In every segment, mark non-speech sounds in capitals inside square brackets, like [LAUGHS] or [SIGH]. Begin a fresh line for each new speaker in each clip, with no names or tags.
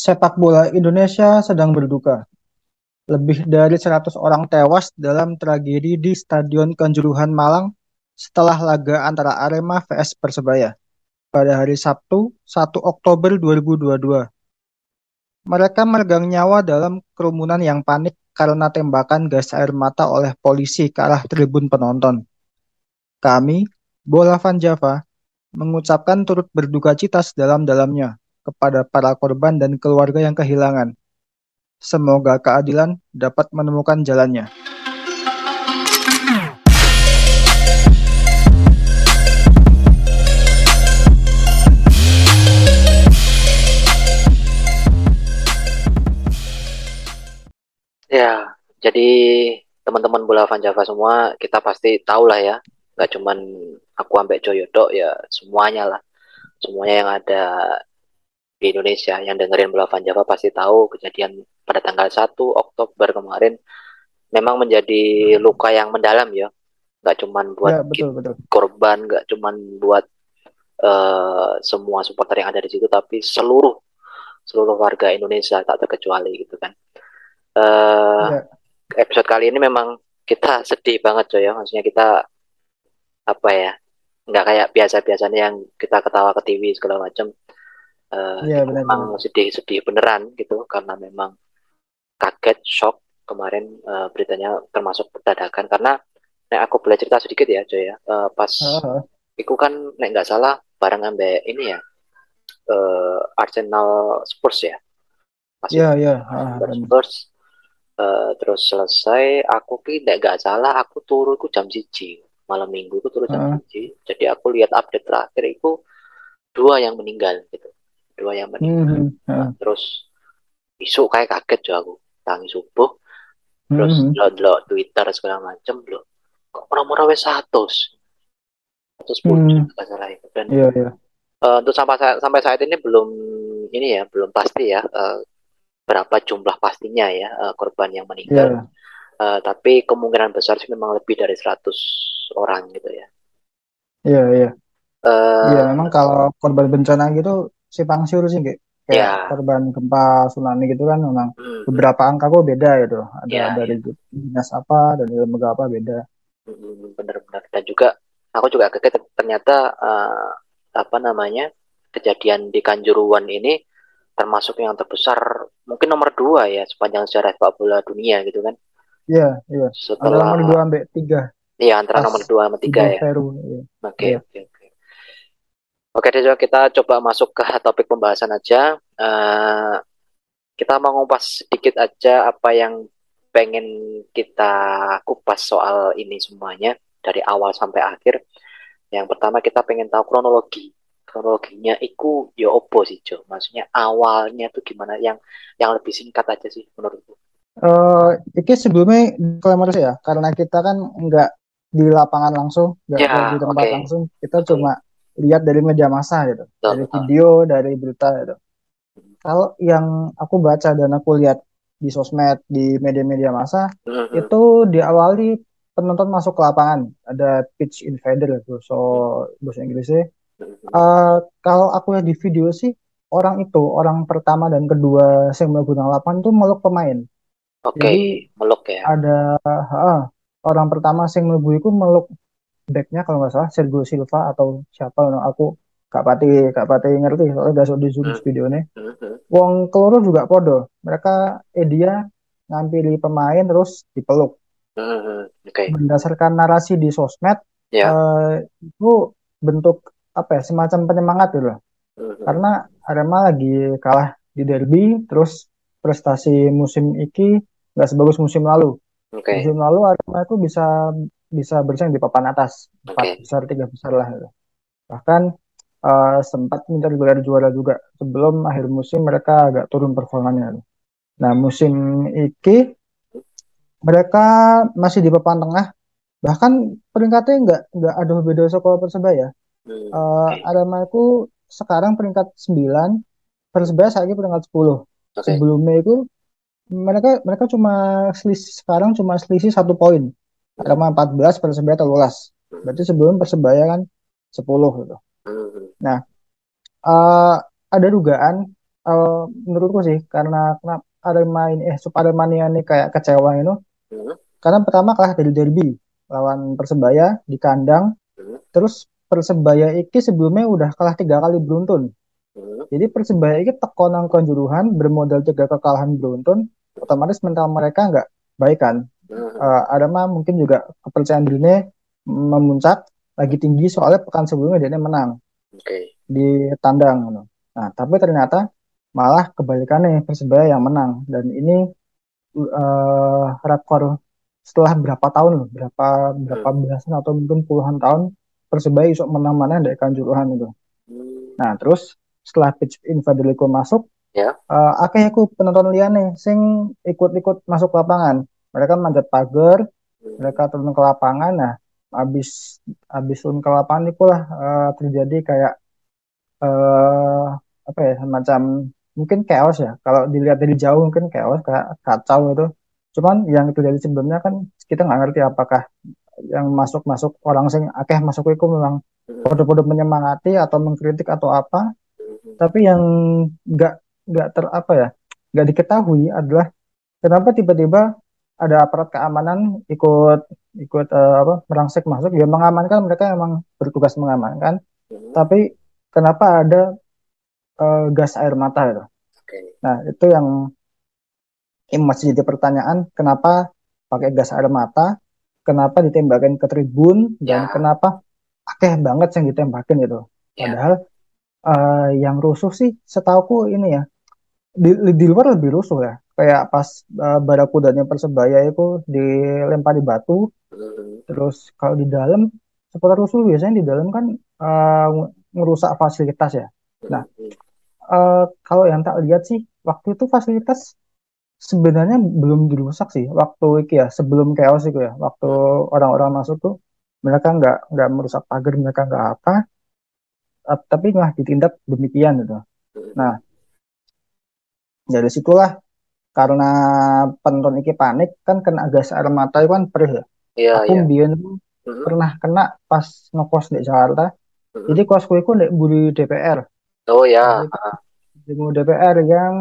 Sepak bola Indonesia sedang berduka. Lebih dari 100 orang tewas dalam tragedi di Stadion Kanjuruhan Malang setelah laga antara Arema vs Persebaya pada hari Sabtu 1 Oktober 2022. Mereka meregang nyawa dalam kerumunan yang panik karena tembakan gas air mata oleh polisi ke arah tribun penonton. Kami, Bola Van Java, mengucapkan turut berduka cita sedalam-dalamnya kepada para korban dan keluarga yang kehilangan. Semoga keadilan dapat menemukan jalannya.
Ya, jadi teman-teman bola Van Java semua, kita pasti tahu lah ya, nggak cuman aku ambek Joyodo ya, semuanya lah, semuanya yang ada di Indonesia. Yang dengerin bola Van Java pasti tahu kejadian pada tanggal 1 Oktober kemarin memang menjadi luka yang mendalam ya, nggak cuman buat
Ya, betul, betul.
korban, nggak cuman buat uh, semua supporter yang ada di situ, tapi seluruh seluruh warga Indonesia tak terkecuali gitu kan. Uh, ya. episode kali ini memang kita [LAUGHS] sedih banget coy ya. Maksudnya kita apa ya nggak kayak biasa-biasanya yang kita ketawa ke TV segala macam uh, ya, memang sedih-sedih beneran gitu karena memang kaget shock kemarin uh, beritanya termasuk dadakan. Karena nek aku boleh cerita sedikit ya coy ya. Uh, pas uh -huh. Iku kan nek nggak salah bareng ambek ini ya uh, Arsenal Spurs ya?
Iya, iya.
Spurs Uh, terus selesai aku ki tidak gak salah aku turu itu jam siji. Malam minggu itu turu jam uh. siji. Jadi aku lihat update terakhir itu dua yang meninggal gitu dua yang meninggal mm -hmm. uh. terus besok kayak kaget juga aku tangi subuh terus mm -hmm. lo Twitter segala macem lo kok orang-orang wes satu satu sepuluh mm. salah itu dan yeah, yeah. Uh, untuk sampai sampai saat ini belum ini ya belum pasti ya uh, berapa jumlah pastinya ya uh, korban yang meninggal. Yeah. Iya. Uh, tapi kemungkinan besar sih memang lebih dari 100 orang gitu ya.
Iya, yeah, iya. Yeah. Uh, iya, memang kalau korban bencana gitu si pangsiur sih kayak yeah. korban gempa tsunami gitu kan memang hmm. beberapa angka kok beda gitu. Ada yeah, dari yeah. dinas apa dan lembaga apa beda.
Hmm, benar-benar dan juga aku juga kaget ternyata uh, apa namanya kejadian di Kanjuruan ini termasuk yang terbesar mungkin nomor dua ya sepanjang sejarah sepak bola dunia gitu kan
iya iya setelah nomor dua sampai tiga
iya antara nomor dua sama tiga ya iya. oke iya. oke oke oke deh kita coba masuk ke topik pembahasan aja. Uh, kita mau ngupas sedikit aja apa yang pengen kita kupas soal ini semuanya dari awal sampai akhir. Yang pertama kita pengen tahu kronologi. Kronologinya itu ya opo sih Jo? Maksudnya awalnya tuh gimana? Yang yang lebih singkat aja sih menurutku.
Uh, ini sebelumnya disclaimer ya karena kita kan nggak di lapangan langsung nggak ya, di tempat okay. langsung kita okay. cuma lihat dari media massa gitu betul, dari video dari berita gitu kalau yang aku baca dan aku lihat di sosmed di media-media massa mm-hmm. itu diawali penonton masuk ke lapangan ada pitch invader gitu so bahasa Inggrisnya Uh, kalau aku lihat di video sih orang itu orang pertama dan kedua yang menggunakan lapangan itu meluk pemain.
Oke, okay, meluk ya.
Ada uh, orang pertama yang melebu itu meluk backnya kalau nggak salah Sergio Silva atau siapa no, aku gak pati gak pati ngerti soalnya gak di zoom hmm. videonya. Hmm. Wong keloro juga podo. Mereka eh dia ngampili pemain terus dipeluk. Hmm. Okay. Berdasarkan narasi di sosmed yeah. Ya. uh, itu bentuk apa ya semacam penyemangat gitu loh. Karena Arema lagi kalah di derby, terus prestasi musim ini nggak sebagus musim lalu. Okay. Musim lalu Arema itu bisa bisa bersaing di papan atas, empat okay. besar tiga besar lah. Bahkan uh, sempat mencari gelar juara juga sebelum akhir musim mereka agak turun performanya. Nah musim ini mereka masih di papan tengah, bahkan peringkatnya nggak nggak ada beda sekolah persebaya Hmm, uh, okay. Arema itu sekarang peringkat 9, Persebaya saat ini peringkat 10. Okay. Sebelumnya itu mereka mereka cuma selisih sekarang cuma selisih satu poin. Arema 14, Persebaya 13. Hmm. Berarti sebelum Persebaya kan 10 gitu. Hmm. Nah, uh, ada dugaan uh, menurutku sih karena kenapa ada main eh ada mania ini kayak kecewa itu hmm. karena pertama kalah dari derby lawan persebaya di kandang hmm. terus persebaya iki sebelumnya udah kalah tiga kali beruntun jadi persebaya iki tekonan konjuruhan bermodal tiga kekalahan beruntun otomatis mental mereka nggak baik kan. Uh, ada mah mungkin juga kepercayaan dirinya memuncak lagi tinggi soalnya pekan sebelumnya dia menang okay. di tandang nah tapi ternyata malah kebalikannya persebaya yang menang dan ini uh, rekor setelah berapa tahun loh berapa berapa hmm. belasan atau mungkin puluhan tahun persebaya iso menang mana dari kanjuruhan itu hmm. nah terus setelah pitch Invadelico masuk ya uh, akhirnya aku penonton liane sing ikut-ikut masuk lapangan mereka manjat pagar hmm. mereka turun ke lapangan. Nah habis habis turun ke lapangan itu lah uh, terjadi kayak uh, apa ya semacam mungkin chaos ya. Kalau dilihat dari jauh mungkin chaos kayak kacau itu cuman yang itu dari sebelumnya kan kita nggak ngerti apakah yang masuk masuk orang sing akeh masuk itu memang kode-kode menyemangati atau mengkritik atau apa. Tapi yang nggak nggak ter apa ya nggak diketahui adalah kenapa tiba-tiba ada aparat keamanan ikut ikut uh, apa merangsek masuk ya mengamankan mereka memang bertugas mengamankan tapi kenapa ada uh, gas air mata itu. Okay. Nah itu yang ini masih jadi pertanyaan kenapa pakai gas air mata, kenapa ditembakkan ke tribun dan ya. kenapa akeh banget yang ditembakin itu. Ya. Padahal uh, yang rusuh sih setauku ini ya di, di luar lebih rusuh ya. Kayak pas uh, barakudanya persebaya itu dilempar di batu, hmm. terus kalau di dalam seputar rusuh biasanya di dalam kan uh, merusak fasilitas ya. Nah, hmm. uh, kalau yang tak lihat sih waktu itu fasilitas sebenarnya belum dirusak sih. Waktu itu ya sebelum chaos itu ya waktu orang-orang masuk tuh mereka nggak nggak merusak pagar mereka nggak apa. Tapi nggak ditindak demikian gitu. Nah dari situlah karena penonton iki panik kan kena gas air mata itu kan perih ya yeah, aku yeah. biar mm-hmm. pernah kena pas ngekos di Jakarta mm-hmm. jadi kosku itu di buri DPR
Oh ya.
Demo DPR yang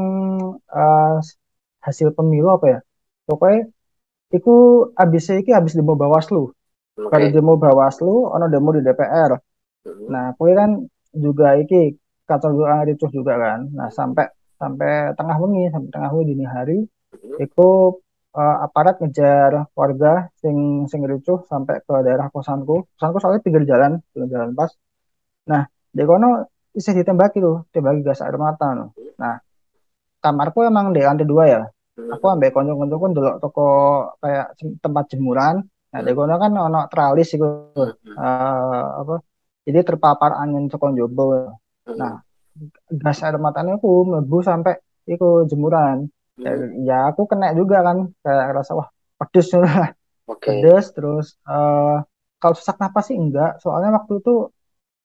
uh, hasil pemilu apa ya? Pokoknya itu abis iki habis demo Bawaslu. Okay. Kalau demo Bawaslu, ono demo di DPR. Hmm. Nah, kue kan juga iki kacau juga ricuh juga kan. Nah, sampai sampai tengah wengi, sampai tengah wengi dini hari, hmm. itu uh, aparat ngejar warga sing sing ricuh sampai ke daerah kosanku. Kosanku soalnya pinggir jalan, pinggir jalan pas. Nah, di kono bisa ditembaki tuh tembaki gas air mata no. nah kamarku emang di lantai dua ya. Aku ambil konco-konco pun dulu toko kayak tempat jemuran. Nah di kono kan ono tralis itu uh, apa? Jadi terpapar angin sekon jobo nah gas air matanya aku mlebu sampai itu jemuran ya, ya aku kena juga kan kayak rasa wah pedes [LAUGHS] lah okay. pedes terus uh, kalau sesak napas sih enggak soalnya waktu itu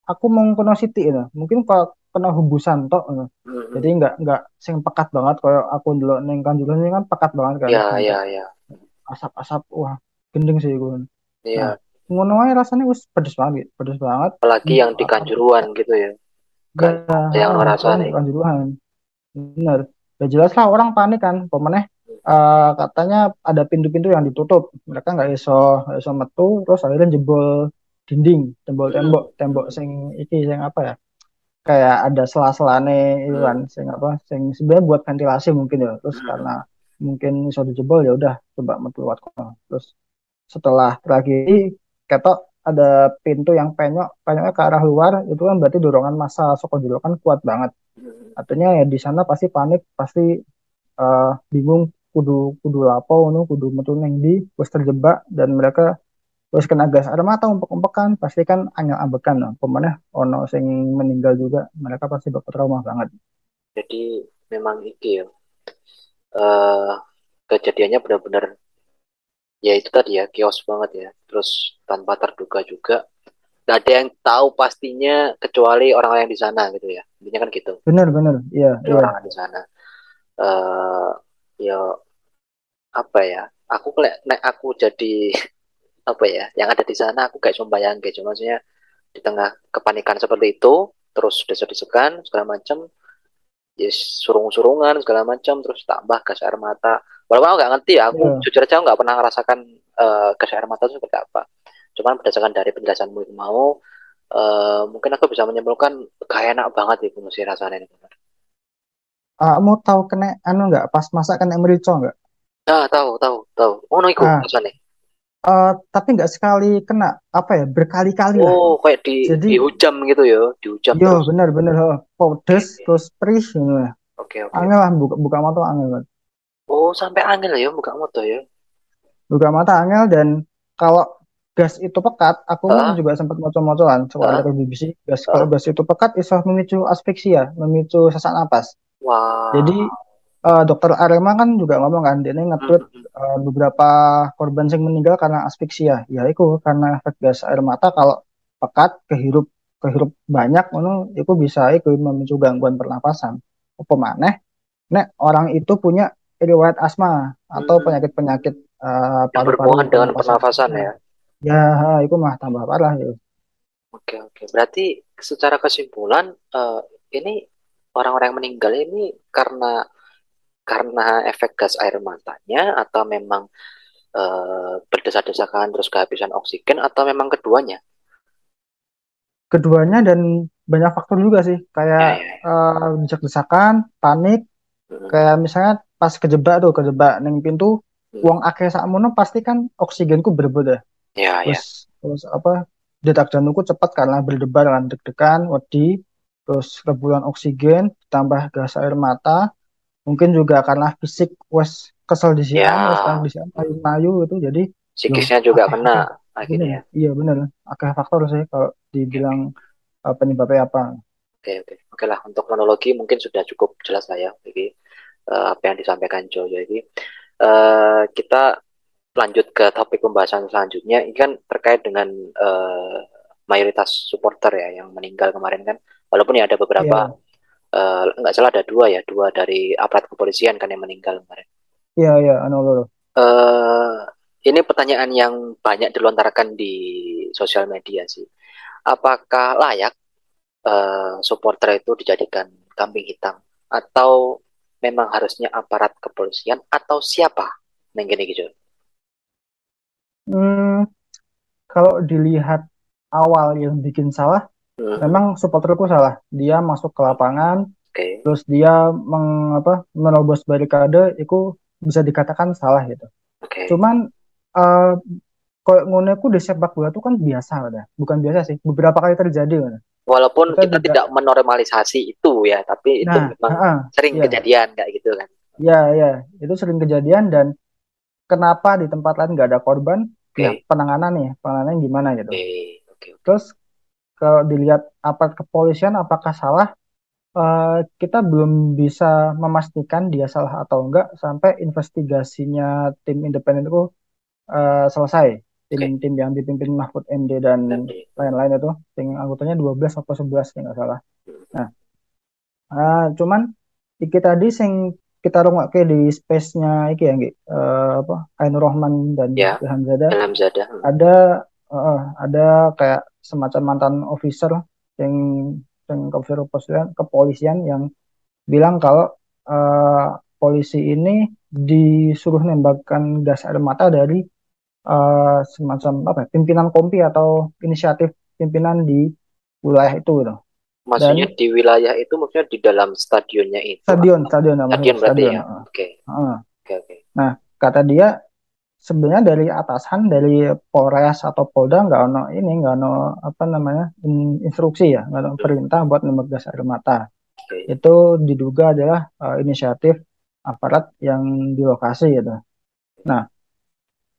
aku mau kena City ya. Mungkin kalau kena hembusan tok mm -hmm. Jadi nggak nggak sing pekat banget kalau aku dulu neng Kanjuruhan ini kan pekat banget kan.
Iya iya iya.
Asap-asap wah gending sih gue.
Iya.
Nah, ngono aja rasanya wis pedes banget, pedes banget.
Apalagi yang di Kanjuruhan gitu ya.
Kan ya, yang rasanya. Kanjuruhan. Bener. Ya jelas lah orang panik kan. Pemeneh uh, katanya ada pintu-pintu yang ditutup. Mereka nggak iso nggak iso metu terus akhirnya jebol dinding tembok tembok tembok sing iki sing apa ya kayak ada sela-selane itu kan sing apa sing sebenarnya buat ventilasi mungkin ya terus karena mungkin iso dijebol ya udah coba metu lewat terus setelah tragedi ketok ada pintu yang penyok penyoknya ke arah luar itu kan berarti dorongan massa soko dulu kan kuat banget artinya ya di sana pasti panik pasti uh, bingung kudu kudu lapo nu kudu metu neng di terus terjebak dan mereka terus kena gas air mata umpek-umpekan pasti kan angel ambekan no. Pemenang ono sing meninggal juga mereka pasti bakal trauma banget
jadi memang itu ya uh, kejadiannya benar-benar ya itu tadi ya kios banget ya. Terus tanpa terduga juga. Gak ada yang tahu pastinya kecuali orang-orang yang di sana gitu ya. Intinya kan gitu.
Benar benar. Iya, iya.
orang di sana. Uh, ya apa ya? Aku nek aku jadi [LAUGHS] apa ya? Yang ada di sana aku kayak cuma bayang gitu. Maksudnya di tengah kepanikan seperti itu terus desek-desekan segala macam. Yes, surung-surungan segala macam. Terus tambah gas air mata walaupun aku nggak ngerti ya aku yeah. jujur aja nggak pernah merasakan uh, gas air mata itu seperti apa. Cuman berdasarkan dari penjelasanmu itu mau uh, mungkin aku bisa menyimpulkan gak enak banget itu mesti rasanya ini.
Uh, mau tahu kena anu nggak? Pas masak kena merica nggak?
Ah tahu tahu tahu. Oh no nah, rasanya.
Uh, tapi nggak sekali kena apa ya berkali-kali
oh lah. kayak di jadi dihujam gitu ya dihujam
yo bener bener oh, pedes okay. terus perih gitu
oke okay, okay.
angel lah buka buka mata angel kan
oh sampai angel ya buka mata ya
buka mata angel dan kalau gas itu pekat aku uh. juga sempat moco-mocoan soal uh. BBC gas uh. kalau gas itu pekat bisa memicu asfiksia memicu sesak napas
wow.
jadi uh, dokter Arema kan juga ngomong kan dia nge-tweet uh, beberapa korban yang meninggal karena asfiksia ya itu karena efek gas air mata kalau pekat kehirup kehirup banyak ngono itu bisa itu memicu gangguan pernapasan apa maneh nek orang itu punya riwayat asma atau penyakit-penyakit
uh, paru-paru dengan pernapasan ya?
Ya itu mah tambah parah ya
oke oke. Berarti secara kesimpulan uh, ini orang-orang yang meninggal ini karena karena efek gas air matanya atau memang uh, berdesak-desakan terus kehabisan oksigen atau memang keduanya?
Keduanya dan banyak faktor juga sih. Kayak ya, ya, ya. Uh, desak-desakan, panik, hmm. kayak misalnya pas kejebak tuh kejebak neng pintu, hmm. uang akeh sakmono pasti kan oksigenku berbeda.
Ya,
ya, terus, ya. terus apa detak jantungku cepat karena berdebar kan deg-degan, wedi, terus rebulan oksigen, tambah gas air mata, mungkin juga karena fisik wes kesel di sini ya. wes di sini mayu mayu itu jadi
psikisnya juga kena akhirnya
iya benar akeh faktor sih kalau dibilang okay. uh, penyebabnya apa
oke okay, oke okay. oke lah untuk kronologi mungkin sudah cukup jelas lah ya jadi uh, apa yang disampaikan Jo jadi uh, kita lanjut ke topik pembahasan selanjutnya. Ini kan terkait dengan uh, mayoritas supporter ya yang meninggal kemarin kan. Walaupun ya ada beberapa yeah uh, nggak salah ada dua ya dua dari aparat kepolisian kan yang meninggal kemarin.
Iya iya anu uh,
ini pertanyaan yang banyak dilontarkan di sosial media sih. Apakah layak uh, supporter itu dijadikan kambing hitam? Atau memang harusnya aparat kepolisian atau siapa neng gini gitu
hmm, kalau dilihat awal yang bikin salah Hmm. Memang supporterku salah. Dia masuk ke lapangan, okay. terus dia meng, apa, menerobos barikade, itu bisa dikatakan salah gitu. Okay. Cuman uh, kalau ngono di sepak bola itu kan biasa udah, bukan biasa sih. Beberapa kali terjadi kan.
Walaupun kita, kita tidak menormalisasi itu ya, tapi itu nah, memang uh, sering iya. kejadian kayak gitu kan.
Ya ya, itu sering kejadian dan kenapa di tempat lain nggak ada korban? Okay. Ya penanganan nih, penanganan gimana gitu. Okay. Okay. Terus kalau dilihat apa kepolisian apakah salah uh, kita belum bisa memastikan dia salah atau enggak sampai investigasinya tim independen itu uh, selesai tim tim yang dipimpin Mahfud MD dan lain-lain itu tim anggotanya 12 atau 11 ya nggak salah. Nah uh, cuman iki tadi sing kita ke di space-nya iki ya uh, apa Ainur Rahman dan
ya, Hamzada.
Ada uh, ada kayak semacam mantan officer yang yang kepolisian, kepolisian yang bilang kalau uh, polisi ini disuruh nembakkan gas air mata dari uh, semacam apa ya, pimpinan kompi atau inisiatif pimpinan di wilayah itu gitu.
Maksudnya Dan, di wilayah itu maksudnya di dalam stadionnya itu.
Stadion, stadion,
stadion berarti stadion, ya. Oke.
Oke, oke. Nah, kata dia sebenarnya dari atasan dari Polres atau Polda nggak ono ini nggak ono apa namanya instruksi ya nggak ono perintah buat nembak gas air mata itu diduga adalah uh, inisiatif aparat yang di lokasi gitu nah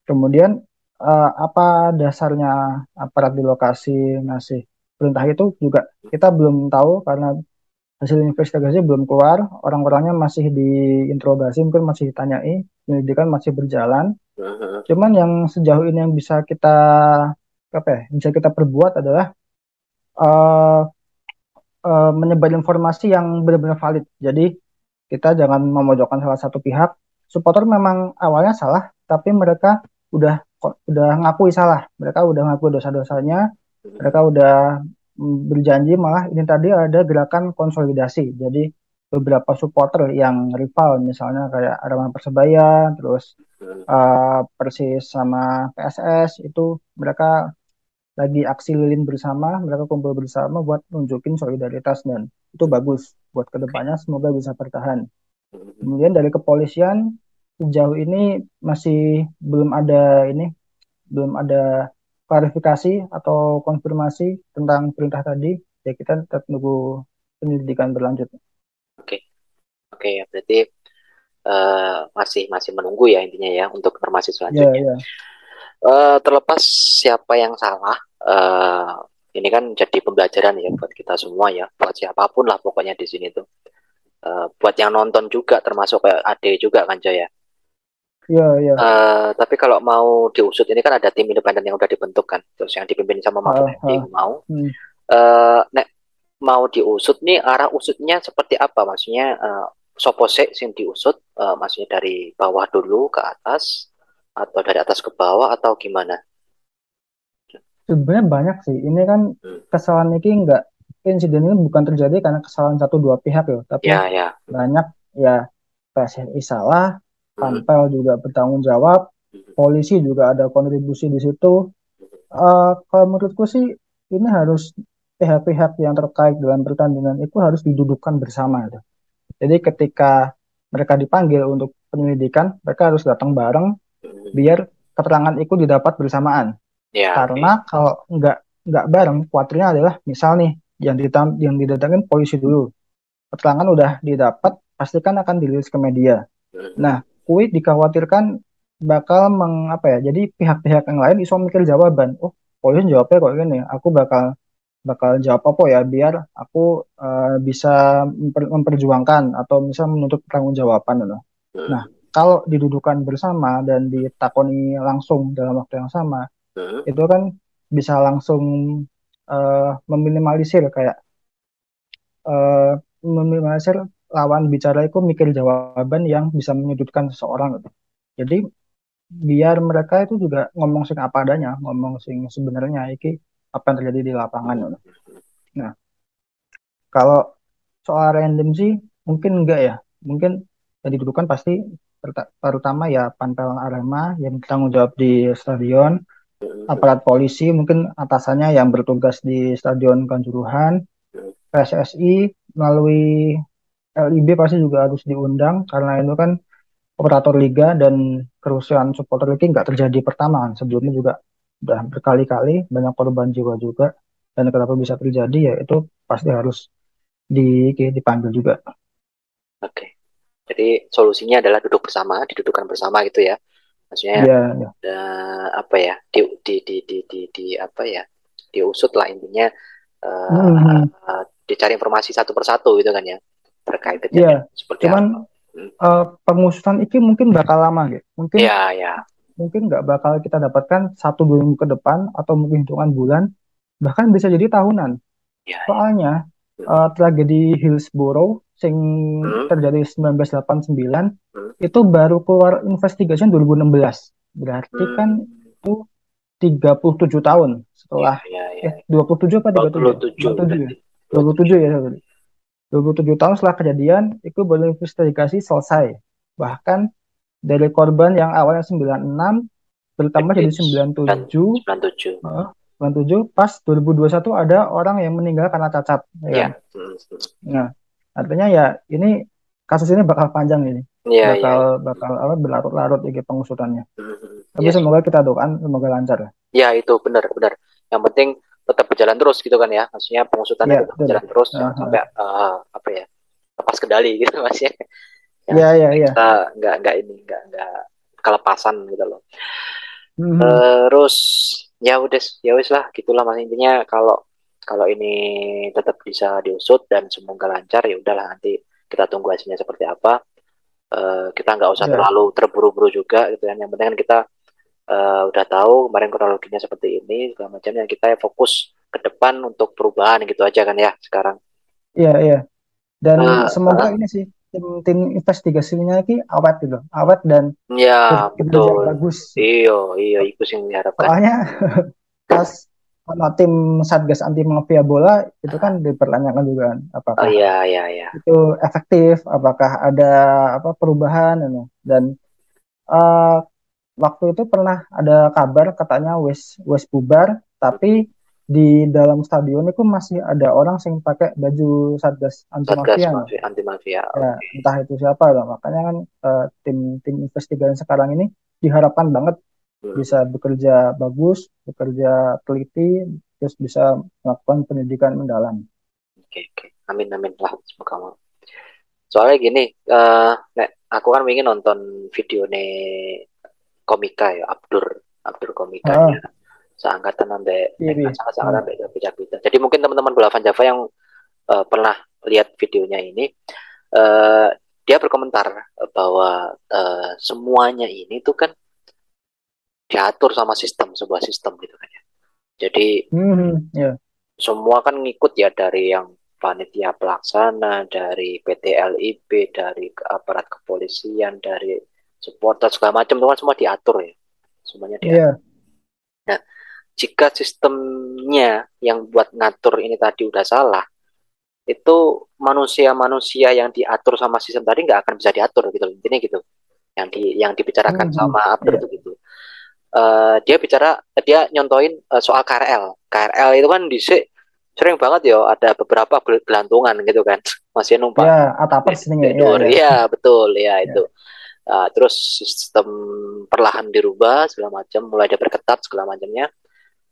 kemudian uh, apa dasarnya aparat di lokasi ngasih perintah itu juga kita belum tahu karena hasil investigasi belum keluar orang-orangnya masih diinterogasi mungkin masih ditanyai penyelidikan masih berjalan Cuman yang sejauh ini yang bisa kita apa ya, bisa kita perbuat adalah uh, uh, menyebar informasi yang benar-benar valid. Jadi kita jangan memojokkan salah satu pihak. Supporter memang awalnya salah, tapi mereka udah udah ngakui salah. Mereka udah ngakui dosa-dosanya. Mereka udah berjanji malah ini tadi ada gerakan konsolidasi. Jadi beberapa supporter yang rival misalnya kayak Arema Persebaya terus uh, Persis sama PSS itu mereka lagi aksi lilin bersama mereka kumpul bersama buat nunjukin solidaritas dan itu bagus buat ke depannya semoga bisa bertahan kemudian dari kepolisian sejauh ini masih belum ada ini belum ada klarifikasi atau konfirmasi tentang perintah tadi ya kita tetap nunggu penyelidikan berlanjut.
Oke, oke ya berarti uh, masih masih menunggu ya intinya ya untuk informasi selanjutnya. Yeah, yeah. Uh, terlepas siapa yang salah, uh, ini kan jadi pembelajaran ya buat kita semua ya, buat siapa pun lah pokoknya di sini tuh. Uh, buat yang nonton juga termasuk kayak Ade juga kan Jaya.
Iya, iya.
Uh, tapi kalau mau diusut ini kan ada tim independen yang udah dibentuk kan, terus yang dipimpin sama Mahfud uh, uh, mau. Hmm. Uh, nek mau diusut nih arah usutnya seperti apa? Maksudnya uh, sopose yang diusut, uh, maksudnya dari bawah dulu ke atas atau dari atas ke bawah atau gimana?
Sebenarnya banyak sih. Ini kan hmm. kesalahan ini enggak insiden ini bukan terjadi karena kesalahan satu dua pihak ya, tapi ya, ya. banyak ya PSSI salah, Panpel juga bertanggung jawab, polisi juga ada kontribusi di situ. Uh, kalau menurutku sih ini harus pihak-pihak yang terkait dalam pertandingan itu harus didudukkan bersama. Gitu. Jadi ketika mereka dipanggil untuk penyelidikan, mereka harus datang bareng biar keterangan itu didapat bersamaan. Ya, Karena okay. kalau nggak nggak bareng, khawatirnya adalah misal nih yang ditam yang didatangin polisi dulu, keterangan udah didapat, pasti kan akan dirilis ke media. Nah, Kuwait dikhawatirkan bakal mengapa ya jadi pihak-pihak yang lain iso mikir jawaban oh polisi jawabnya kok ini aku bakal bakal jawab apa ya biar aku uh, bisa memper, memperjuangkan atau bisa menuntut jawaban gitu. Hmm. Nah, kalau didudukan bersama dan ditakoni langsung dalam waktu yang sama, hmm. itu kan bisa langsung uh, meminimalisir kayak uh, meminimalisir lawan bicara itu mikir jawaban yang bisa menyudutkan seseorang gitu. Jadi biar mereka itu juga ngomong sing apa adanya, ngomong sing sebenarnya iki apa yang terjadi di lapangan gitu. Nah, kalau soal random sih mungkin enggak ya. Mungkin yang didudukan pasti terutama ya Panpel Arema yang bertanggung jawab di stadion, aparat polisi mungkin atasannya yang bertugas di stadion Kanjuruhan, PSSI melalui LIB pasti juga harus diundang karena itu kan operator liga dan kerusuhan supporter liga nggak terjadi pertama kan sebelumnya juga udah berkali-kali banyak korban jiwa juga dan kenapa bisa terjadi ya itu pasti harus di dipanggil juga.
Oke, jadi solusinya adalah duduk bersama, didudukan bersama gitu ya, maksudnya ya, ya. Apa ya di, di di di di di apa ya diusut lah intinya uh, hmm. uh, dicari informasi satu persatu gitu kan ya terkait
kejadian yeah. seperti cuman apa. Hmm. Uh, pengusutan itu mungkin bakal lama gitu mungkin
yeah, yeah.
mungkin nggak bakal kita dapatkan satu dua minggu ke depan atau mungkin hitungan bulan bahkan bisa jadi tahunan yeah, ya. soalnya yeah. uh, tragedi Hillsborough sing hmm. terjadi 1989 hmm. itu baru keluar investigasi 2016 berarti hmm. kan itu 37 tahun setelah ya, ya, ya. eh 27 apa
37 27
27 ya 27 ya 27 tahun setelah kejadian, itu baru investigasi selesai. Bahkan dari korban yang awalnya 96 bertambah jadi 97. 97. Uh, 97 pas 2021 ada orang yang meninggal karena cacat. Ya. Yeah. Nah, artinya ya ini kasus ini bakal panjang ini. Yeah, bakal yeah. bakal apa berlarut-larut ini pengusutannya. Mm-hmm. Tapi yeah. semoga kita doakan semoga lancar.
Ya itu benar benar. Yang penting tetap berjalan terus gitu kan ya maksudnya pengusutannya yeah, tetap berjalan terus uh -huh. sampai uh, apa ya lepas kendali gitu [LAUGHS] mas ya
Iya iya iya.
Nggak nggak ini nggak nggak kelepasan gitu loh. Mm -hmm. Terus ya udah ya wis lah gitulah mas intinya kalau kalau ini tetap bisa diusut dan semoga lancar ya udahlah nanti kita tunggu hasilnya seperti apa. Uh, kita nggak usah yeah. terlalu terburu-buru juga gitu kan yang penting kan kita uh, udah tahu kemarin kronologinya seperti ini segala macam yang kita fokus ke depan untuk perubahan gitu aja kan ya sekarang.
Iya iya. Dan uh, semoga uh, ini sih tim, tim investigasinya ini awet gitu, awet dan
ya betul bagus. Iya iya itu sih yang diharapkan.
Soalnya [LAUGHS] pas kalau tim satgas anti mafia bola itu kan dipertanyakan juga kan apakah
oh iya iya iya
itu efektif apakah ada apa perubahan ini dan uh, waktu itu pernah ada kabar katanya wes wes bubar tapi di dalam stadion itu masih ada orang yang pakai baju satgas anti mafia.
Anti mafia.
Ya, okay. entah itu siapa loh. Makanya kan uh, tim tim investigasi sekarang ini diharapkan banget hmm. bisa bekerja bagus, bekerja teliti, terus bisa melakukan pendidikan mendalam.
Oke, okay, oke. Okay. Amin amin lah semoga Soalnya gini, uh, nek aku kan ingin nonton video nih komika ya Abdur Abdur komikanya. Ah seangkatan sampai sangat sampai beda-beda. Jadi mungkin teman-teman bola Java yang uh, pernah lihat videonya ini, uh, dia berkomentar bahwa uh, semuanya ini tuh kan diatur sama sistem sebuah sistem gitu kan ya. Jadi mm-hmm, yeah. semua kan ngikut ya dari yang panitia pelaksana, dari PT LIB, dari aparat kepolisian, dari supporter segala macam itu kan semua diatur ya. Semuanya diatur. Yeah. Nah, jika sistemnya yang buat ngatur ini tadi udah salah, itu manusia-manusia yang diatur sama sistem tadi nggak akan bisa diatur gitu intinya gitu yang di yang dibicarakan hmm, sama Abdur yeah. itu gitu uh, dia bicara dia nyontoin uh, soal KRL KRL itu kan di sering banget ya ada beberapa gelantungan gitu kan [LAUGHS] masih numpang
ya atapers
ya, ya, ya. betul ya, ya. itu uh, terus sistem perlahan dirubah segala macam mulai dia berketat segala macamnya.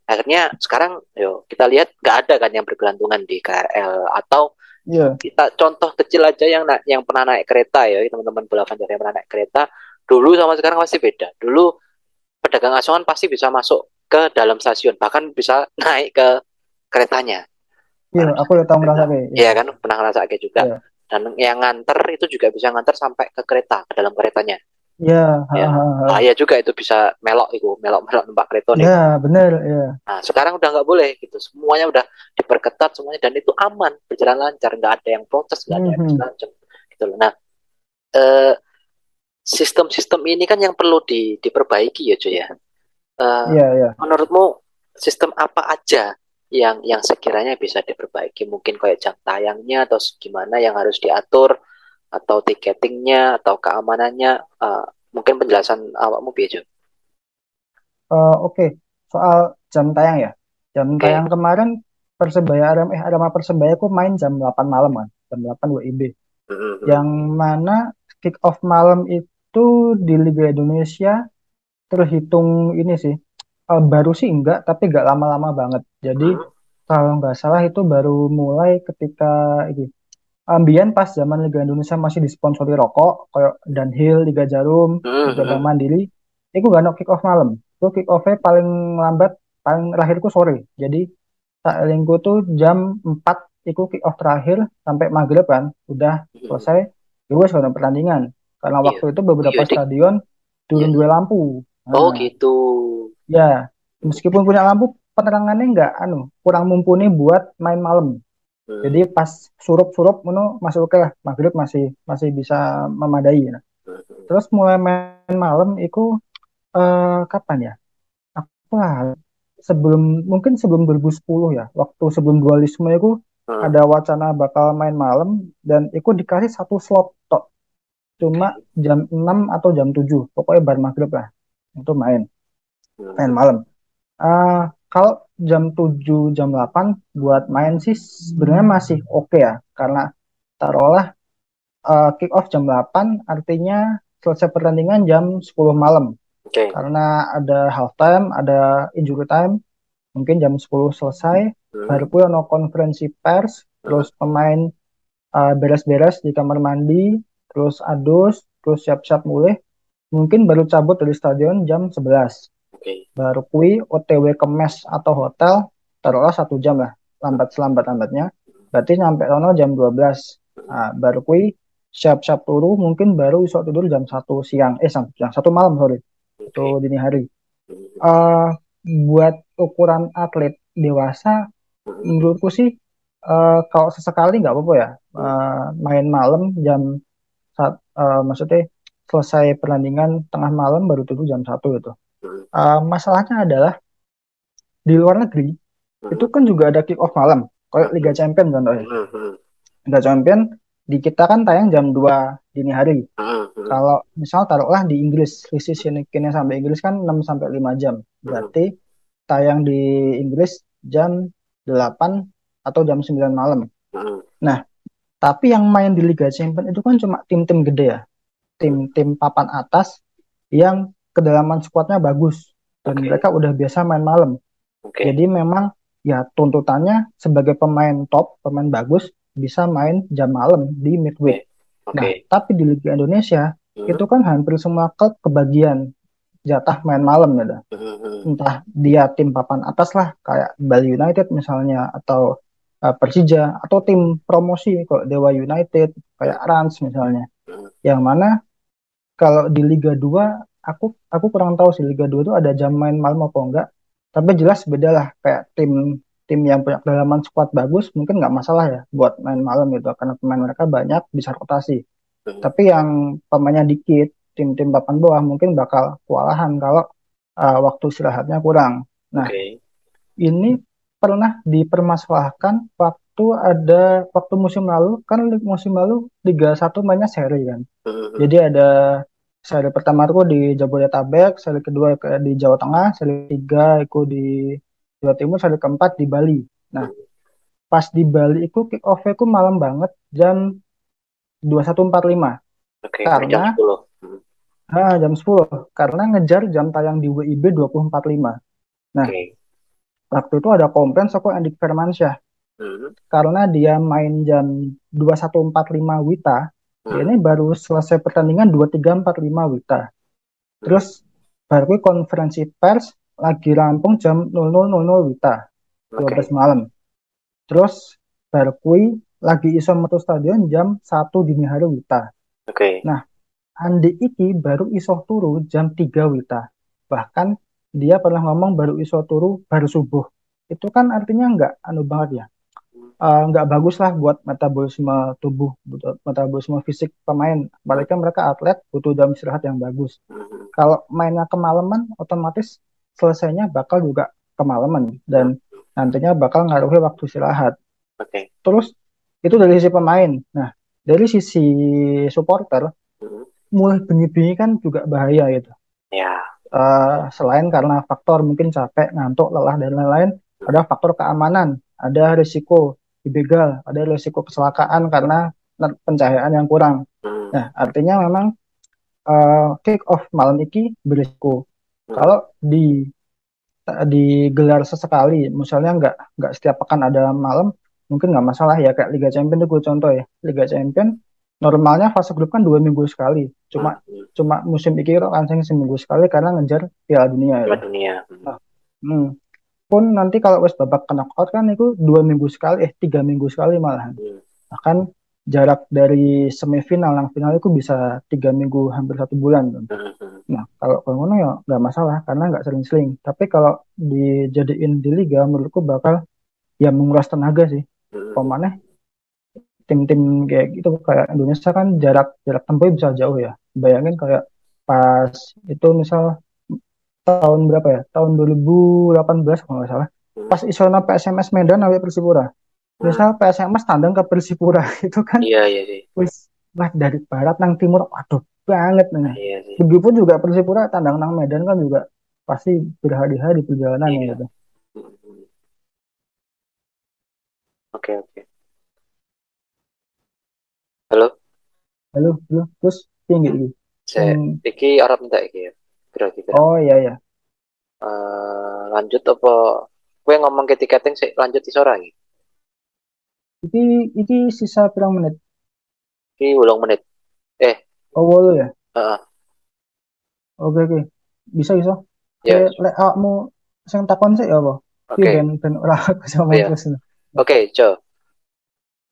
Akhirnya sekarang yo kita lihat nggak ada kan yang bergelantungan di KRL atau yeah. kita contoh kecil aja yang yang pernah naik kereta ya teman-teman bola Vanjar yang pernah naik kereta. Dulu sama sekarang pasti beda. Dulu pedagang asongan pasti bisa masuk ke dalam stasiun bahkan bisa naik ke keretanya.
Iya aku udah tahu ngerasa kayak
iya kan pernah ngerasa kayak juga. Yeah. Dan yang nganter itu juga bisa nganter sampai ke kereta ke dalam keretanya
Ya,
ya. bahaya juga itu bisa melok itu, melok-melok numpak kereta nih.
Ya, benar, ya.
Nah, sekarang udah nggak boleh gitu. Semuanya udah diperketat semuanya dan itu aman, berjalan lancar, nggak ada yang protes, nggak ada yang mm -hmm. gitu loh. Nah, eh, sistem-sistem ini kan yang perlu di, diperbaiki ya, cuy ya. Eh,
ya, ya.
Menurutmu sistem apa aja yang yang sekiranya bisa diperbaiki? Mungkin kayak jam tayangnya atau gimana yang harus diatur? atau tiketingnya atau keamanannya uh, mungkin penjelasan awakmu biasa.
Uh, Oke, okay. soal jam tayang ya. Jam okay. tayang kemarin Persebaya Arema eh Arema Persebaya aku main jam 8 malam kan, jam 8 WIB. Mm-hmm. Yang mana kick off malam itu di Liga Indonesia terhitung ini sih uh, baru sih enggak tapi enggak lama-lama banget. Jadi mm-hmm. kalau nggak salah itu baru mulai ketika ini Ambian pas zaman Liga Indonesia masih disponsori rokok kayak Dunhill, Liga Jarum, hmm, Liga Bank hmm. Mandiri. Iku gak no kick off malam. Itu kick offnya paling lambat, paling terakhirku sore. Jadi tak lingku tuh jam 4 itu kick off terakhir sampai maghrib kan udah hmm. selesai. Gue sudah pertandingan. Karena iya. waktu itu beberapa iya, stadion turun iya. dua lampu.
Nah, oh gitu.
Ya, meskipun punya lampu penerangannya nggak anu kurang mumpuni buat main malam. Hmm. Jadi pas surup-surup menu masih oke lah, maghrib masih masih bisa memadai. Nah. Hmm. Terus mulai main malam itu uh, kapan ya? Aku lah sebelum mungkin sebelum 2010 ya, waktu sebelum dualisme itu hmm. ada wacana bakal main malam dan itu dikasih satu slot tok. Cuma jam 6 atau jam 7, pokoknya bar maghrib lah. Itu main. Hmm. Main malam. Uh, kalau jam 7 jam 8 buat main sih sebenarnya masih oke okay ya karena taruhlah uh, kick off jam 8 artinya selesai pertandingan jam 10 malam. Okay. Karena ada half time, ada injury time, mungkin jam 10 selesai, hmm. baru pun no konferensi pers, hmm. terus pemain uh, beres-beres di kamar mandi, terus adus, terus siap-siap mulai, mungkin baru cabut dari stadion jam 11 okay. baru kui OTW ke mes atau hotel taruhlah satu jam lah. Lambat selambat lambatnya. Berarti nyampe sono jam 12 nah, baru kui siap-siap turu mungkin baru bisa tidur jam satu siang. Eh jam satu malam sorry. Okay. itu dini hari. Uh, buat ukuran atlet dewasa menurutku sih uh, kalau sesekali nggak apa-apa ya. Uh, main malam jam saat uh, maksudnya selesai pertandingan tengah malam baru tidur jam satu gitu. Uh, masalahnya adalah di luar negeri hmm. itu kan juga ada kick off malam kayak Liga hmm. Champion contohnya. Hmm. Liga Champion di kita kan tayang jam 2 dini hari. Hmm. kalau misal taruhlah di Inggris seasonnya sampai Inggris kan 6 sampai 5 jam. Berarti tayang di Inggris jam 8 atau jam 9 malam. Nah tapi yang main di Liga Champion itu kan cuma tim-tim gede ya tim-tim papan atas yang kedalaman squadnya bagus dan okay. mereka udah biasa main malam. Okay. Jadi memang ya tuntutannya sebagai pemain top, pemain bagus bisa main jam malam di midweek. Okay. Nah, tapi di Liga Indonesia hmm. itu kan hampir semua klub kebagian jatah main malam ya. Hmm. Entah dia tim papan atas lah kayak Bali United misalnya atau uh, Persija atau tim promosi kalau Dewa United kayak Rans misalnya. Hmm. Yang mana kalau di Liga 2 aku aku kurang tahu sih Liga 2 itu ada jam main malam apa enggak tapi jelas beda lah kayak tim tim yang punya kedalaman squad bagus mungkin nggak masalah ya buat main malam gitu karena pemain mereka banyak bisa rotasi hmm. tapi yang pemainnya dikit tim-tim papan bawah mungkin bakal kewalahan kalau uh, waktu istirahatnya kurang nah okay. ini pernah dipermasalahkan waktu ada waktu musim lalu kan musim lalu Liga 1 mainnya seri kan hmm. jadi ada seri pertama aku di Jabodetabek, seri kedua di Jawa Tengah, seri ketiga aku di Jawa Timur, seri keempat di Bali. Nah, pas di Bali itu kick off aku malam banget jam 21.45.
Oke, karena jam 10.
Hmm. Ah, jam 10 karena ngejar jam tayang di WIB 2045. Nah, okay. waktu itu ada komplain soko Andik Firmansyah. Hmm. Karena dia main jam 21.45 Wita, Hmm. Ini baru selesai pertandingan 2345 Wita. Terus baru konferensi pers lagi rampung jam 00.00 Wita. 12 okay. malam. Terus baru lagi iso metu stadion jam 1 dini hari Wita.
Oke. Okay.
Nah, Andi iki baru iso turu jam 3 Wita. Bahkan dia pernah ngomong baru iso turu baru subuh. Itu kan artinya enggak anu banget ya nggak uh, bagus lah buat metabolisme tubuh, metabolisme fisik pemain. Mereka mereka atlet butuh jam istirahat yang bagus. Kalau mainnya kemalaman, otomatis selesainya bakal juga kemalaman dan nantinya bakal ngaruhi waktu istirahat.
Okay.
Terus itu dari sisi pemain. Nah dari sisi supporter, mulai bengi-bengi kan juga bahaya gitu.
Ya. Yeah.
Uh, selain karena faktor mungkin capek, ngantuk, lelah dan lain-lain, ada faktor keamanan, ada risiko dibegal, ada risiko kecelakaan karena pencahayaan yang kurang. Hmm. Nah, artinya memang uh, kick off malam ini berisiko. Hmm. Kalau di digelar sesekali, misalnya nggak nggak setiap pekan ada malam, mungkin nggak masalah ya kayak Liga Champion itu gue contoh ya. Liga Champion normalnya fase grup kan dua minggu sekali, cuma hmm. cuma musim ini langsung seminggu sekali karena ngejar Piala Dunia
ya. Piala Dunia.
Nah, hmm pun nanti kalau wes babak knockout kan itu dua minggu sekali eh tiga minggu sekali malahan yeah. bahkan jarak dari semifinal yang final itu bisa tiga minggu hampir satu bulan kan. Nah kalau ngono ya nggak masalah karena nggak sering-sering. Tapi kalau dijadiin di liga menurutku bakal ya menguras tenaga sih. Pemane tim-tim kayak gitu kayak Indonesia kan jarak jarak tempuh bisa jauh ya. Bayangin kayak pas itu misal tahun berapa ya? Tahun 2018 kalau nggak salah. Hmm. Pas Isona PSMS Medan sampai Persipura. Hmm. Misal PSMS tandang ke Persipura [LAUGHS] itu kan.
Iya iya iya.
Wis lah dari barat nang timur waduh banget nih. Iya, iya. Begitu juga Persipura tandang nang Medan kan juga pasti berhari-hari perjalanan iya. gitu.
Hmm. Oke oke. Halo.
Halo, halo. Terus tinggi gitu.
Saya, iki Arab enggak iki ya? Kira-kira.
Oh iya iya.
Uh, lanjut apa? Gue ngomong ke tiketing sih lanjut di lagi.
Iki iki sisa berapa menit?
Iki ulang menit. Eh.
Oh boleh ya?
Uh.
oke oke. Bisa bisa. Ya yeah. lek awakmu sing takon sih ya apa? Oke. okay. ben ben ora [LAUGHS] sama yeah. terus. Oke
okay, oke.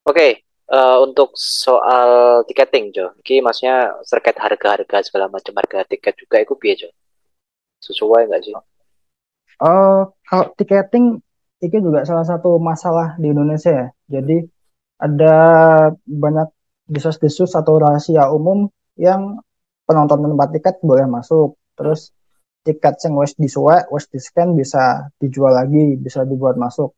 okay uh, untuk soal tiketing Jo, ini maksudnya terkait harga-harga segala macam harga tiket juga itu biaya Jo? Sesuai nggak sih?
Uh, kalau tiketing itu juga salah satu masalah di Indonesia ya. Jadi ada banyak desus-desus atau rahasia umum yang penonton tempat tiket boleh masuk. Terus tiket yang wes disuai, wes di scan bisa dijual lagi, bisa dibuat masuk.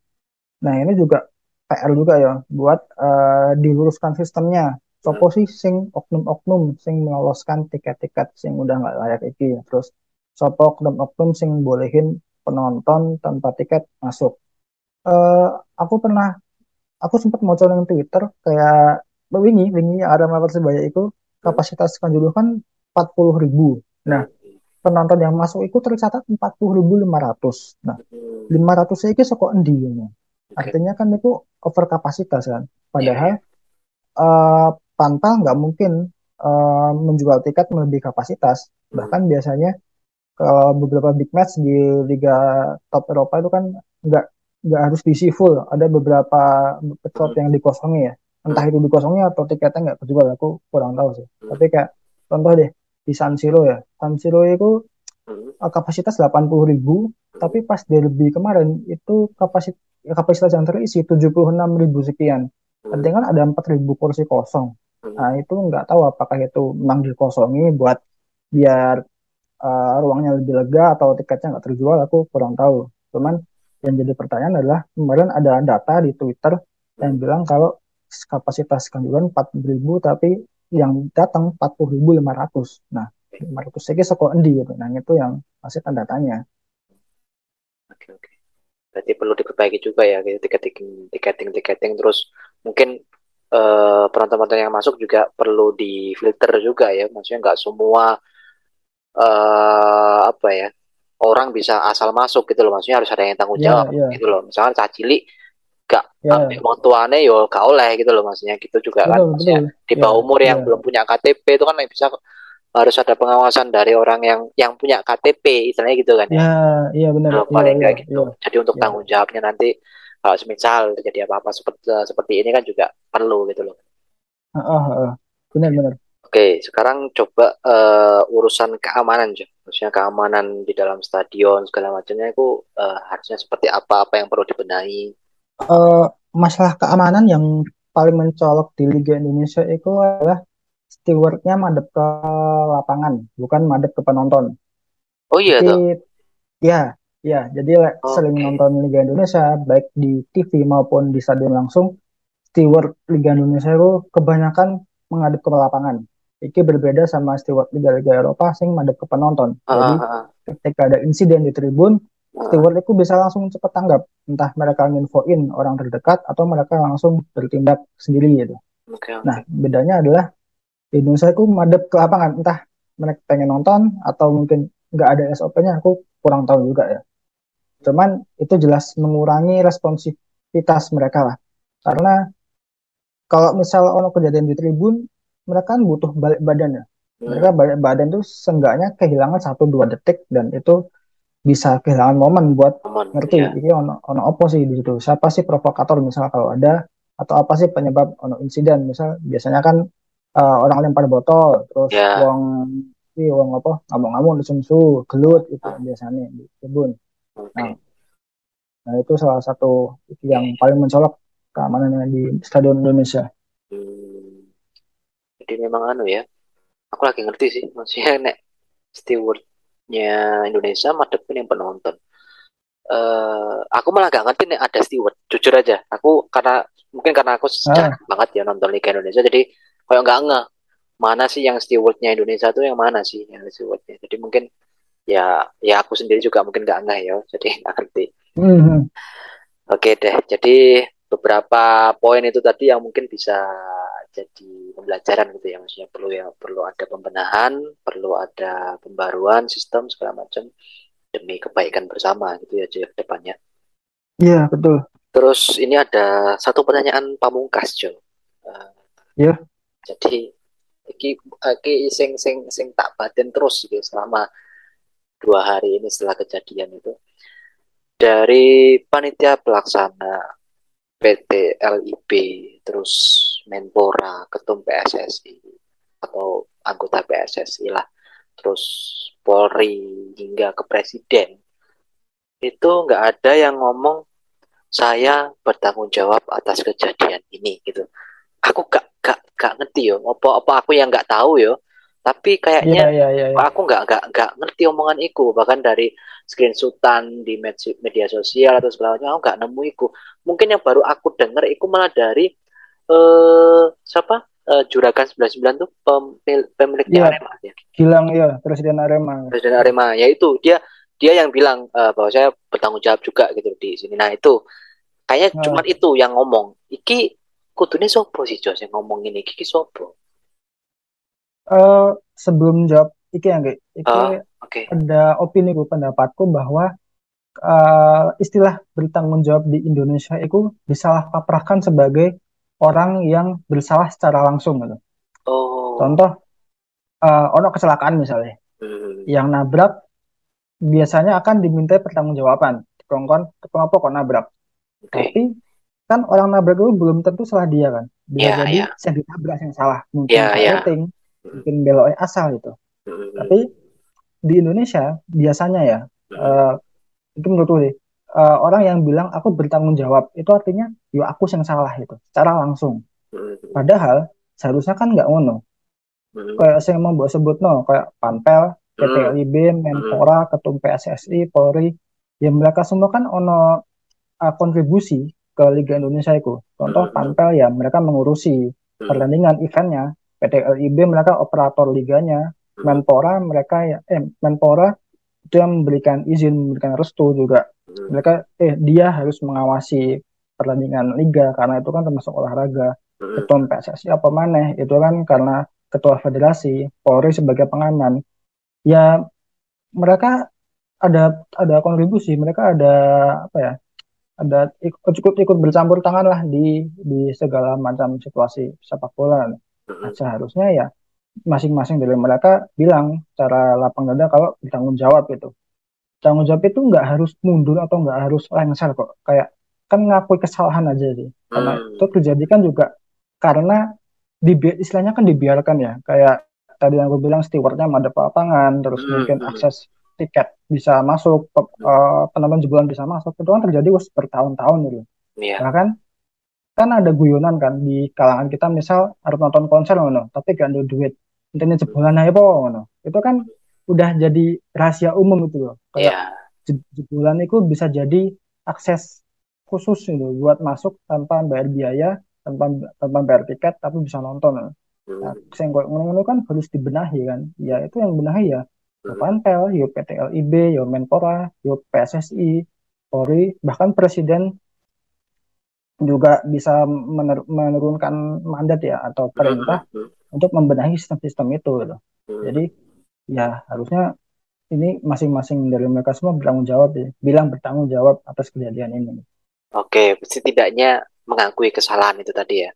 Nah ini juga PR juga ya buat uh, diluruskan sistemnya. Sopo sih sing oknum-oknum sing meloloskan tiket-tiket sing udah nggak layak iki. Terus sopo oknum-oknum sing bolehin penonton tanpa tiket masuk. Uh, aku pernah aku sempat mau di Twitter kayak wingi wingi ada Persebaya itu kapasitas kanjuruhan 40 ribu. Nah, penonton yang masuk itu tercatat 40.500. Nah, 500 itu soko endi ya. Artinya kan itu over kapasitas kan. Padahal yeah. uh, Panta nggak mungkin uh, menjual tiket melebihi kapasitas. Hmm. Bahkan biasanya kalau beberapa big match di liga top Eropa itu kan nggak nggak harus diisi full. Ada beberapa slot hmm. yang dikosongi ya. Entah itu dikosongi atau tiketnya nggak kejual. Aku kurang tahu sih. Hmm. Tapi kayak contoh deh di San Siro ya. San Siro itu hmm. kapasitas 80 ribu, tapi pas derby kemarin itu kapasitas kapasitas yang terisi 76 ribu sekian. Artinya kan ada 4 ribu kursi kosong. Nah itu nggak tahu apakah itu memang dikosongi buat biar uh, ruangnya lebih lega atau tiketnya nggak terjual. Aku kurang tahu. Cuman yang jadi pertanyaan adalah kemarin ada data di Twitter yang bilang kalau kapasitas kanjuran 4 ribu tapi yang datang 40.500. Nah, 500 segi sekolah endi gitu. Nah, itu yang masih tanda tanya.
Oke, oke berarti perlu diperbaiki juga ya gitu tiketing tiketing tiketing terus mungkin uh, penonton-penonton yang masuk juga perlu difilter juga ya maksudnya nggak semua uh, apa ya orang bisa asal masuk gitu loh maksudnya harus ada yang tanggung iya, jawab yeah, yeah. gitu loh misalnya cacili gak yeah. ambil tuane yo gak oleh gitu loh maksudnya gitu juga betul, kan maksudnya betul. di bawah yeah, umur yang yeah. belum punya KTP itu kan bisa harus ada pengawasan dari orang yang yang punya KTP istilahnya gitu kan
ya. Iya benar.
Nah, paling ya, gitu. ya, jadi untuk ya. tanggung jawabnya nanti kalau semisal terjadi apa-apa seperti seperti ini kan juga perlu gitu loh.
Uh, uh, uh. benar benar.
Oke sekarang coba uh, urusan keamanan aja maksudnya keamanan di dalam stadion segala macamnya itu uh, harusnya seperti apa? Apa yang perlu dibenahi?
Uh, masalah keamanan yang paling mencolok di Liga Indonesia itu adalah stewardnya madep ke lapangan, bukan madep ke penonton.
Oh iya jadi, tuh.
Ya, ya. Jadi okay. sering nonton Liga Indonesia baik di TV maupun di stadion langsung. Steward Liga Indonesia itu kebanyakan menghadap ke lapangan. Iki berbeda sama steward Liga-Liga Eropa sing madep ke penonton. Uh, Jadi ketika ada insiden di tribun, steward itu bisa langsung cepat tanggap. Entah mereka nginfoin orang terdekat atau mereka langsung bertindak sendiri gitu. Okay, okay. Nah, bedanya adalah di Indonesia aku madep ke lapangan. Entah mereka pengen nonton atau mungkin nggak ada SOP-nya aku kurang tahu juga ya. Cuman itu jelas mengurangi responsivitas mereka lah. Karena kalau misal ono kejadian di tribun mereka kan butuh balik badan ya. Hmm. mereka balik badan tuh seenggaknya kehilangan satu dua detik dan itu bisa kehilangan momen buat momen, ngerti. ya. ini ono ono opo sih di situ? Siapa sih provokator misal kalau ada? Atau apa sih penyebab ono insiden? Misal biasanya kan uh, orang lempar botol terus yeah. uang si uang apa ngomong-ngomong disumsu gelut itu uh. biasanya di kebun okay. nah, nah itu salah satu yang paling mencolok keamanannya di stadion Indonesia
hmm. jadi memang anu ya aku lagi ngerti sih maksudnya [LAUGHS] nek stewardnya Indonesia madepin yang penonton Uh, aku malah gak ngerti nih ada steward jujur aja aku karena mungkin karena aku ah. banget ya nonton Liga Indonesia jadi kayak nggak nggak. Mana sih yang stewardnya Indonesia tuh yang mana sih yang stewardnya? Jadi mungkin ya ya aku sendiri juga mungkin nggak nggak ya jadi [LAUGHS] nggak ngerti. Mm-hmm. oke deh jadi beberapa poin itu tadi yang mungkin bisa jadi pembelajaran gitu ya maksudnya perlu ya perlu ada pembenahan perlu ada pembaruan sistem segala macam demi kebaikan bersama gitu ya ke depannya.
Iya betul.
Terus ini ada satu pertanyaan pamungkas Jo
uh, iya
jadi iki iki sing sing sing tak batin terus gitu selama dua hari ini setelah kejadian itu. Dari panitia pelaksana PT LIB terus Menpora ketum PSSI atau anggota PSSI lah terus Polri hingga ke Presiden itu nggak ada yang ngomong saya bertanggung jawab atas kejadian ini gitu. Aku gak gak ngerti yo. Apa apa aku yang nggak tahu yo. Tapi kayaknya yeah, yeah, yeah, yeah. aku nggak nggak nggak ngerti omongan iku. Bahkan dari screenshotan di media sosial atau sebagainya aku nggak nemu iku. Mungkin yang baru aku dengar iku malah dari eh siapa? Uh, Juragan 99 tuh pemilik pemiliknya yeah. Arema ya
Gilang ya presiden Arema.
Presiden Arema. Ya itu dia dia yang bilang uh, bahwa saya bertanggung jawab juga gitu di sini. Nah itu. Kayaknya nah. cuma itu yang ngomong. Iki kudunya sopo sih Jos yang ngomong ini iki sopo
uh, sebelum jawab iki yang iki uh, okay. ada opini gue pendapatku bahwa uh, istilah bertanggung jawab di Indonesia itu disalahkaprahkan sebagai orang yang bersalah secara langsung gitu. Oh. Contoh uh, ono kecelakaan misalnya. Hmm. Yang nabrak biasanya akan diminta pertanggungjawaban. Kongkon, kenapa kok nabrak? Okay. Tapi kan orang nabrak itu belum tentu salah dia kan. Bisa yeah, jadi yeah. yang ditabrak yang salah. Mungkin yeah, yeah. rating, mungkin beloknya asal gitu. Hmm. Tapi di Indonesia biasanya ya, hmm. uh, itu menurut gue uh, orang yang bilang aku bertanggung jawab itu artinya yo aku yang salah itu secara langsung. Hmm. Padahal seharusnya kan nggak ngono. Hmm. Kayak saya mau buat sebut no, kayak Panpel, PT LIB, Menpora, Ketum PSSI, Polri, ya mereka semua kan ono uh, kontribusi ke Liga Indonesia itu. Contoh Panpel ya mereka mengurusi pertandingan eventnya PT LIB mereka operator liganya. Menpora mereka ya eh Menpora itu yang memberikan izin, memberikan restu juga. Mereka eh dia harus mengawasi pertandingan liga karena itu kan termasuk olahraga. Ketua PSSI apa mana itu kan karena ketua federasi, Polri sebagai pengaman. Ya mereka ada ada kontribusi, mereka ada apa ya? Ada ikut ikut, ikut bercampur tangan lah di di segala macam situasi sepak bola. Nah, seharusnya ya masing-masing dari mereka bilang cara lapang dada kalau bertanggung jawab itu. Tanggung jawab itu nggak harus mundur atau nggak harus lengser kok. Kayak kan ngakui kesalahan aja sih. Karena hmm. itu terjadi kan juga karena di istilahnya kan dibiarkan ya. Kayak tadi yang gue bilang stewardnya ada lapangan, terus hmm. mungkin hmm. akses tiket bisa masuk, uh, penonton jebolan bisa masuk. Itu kan terjadi bertahun-tahun gitu. Yeah. Bahkan kan ada guyonan kan di kalangan kita misal harus nonton konser ngono tapi gak ada duit intinya jebolan aja po ngono itu kan udah jadi rahasia umum itu loh kayak yeah. jebolan itu bisa jadi akses khusus gitu buat masuk tanpa bayar biaya tanpa tanpa bayar tiket tapi bisa nonton nah, yang ngono kan harus dibenahi kan ya itu yang benahi ya yo Panpel, yo PT LIB, yo Menpora, yo PSSI, Polri, bahkan Presiden juga bisa mener menurunkan mandat ya atau perintah hmm. untuk membenahi sistem-sistem itu gitu. Hmm. Jadi ya harusnya ini masing-masing dari mereka semua bertanggung jawab ya, bilang bertanggung jawab atas kejadian ini.
Oke, setidaknya mengakui kesalahan itu tadi ya.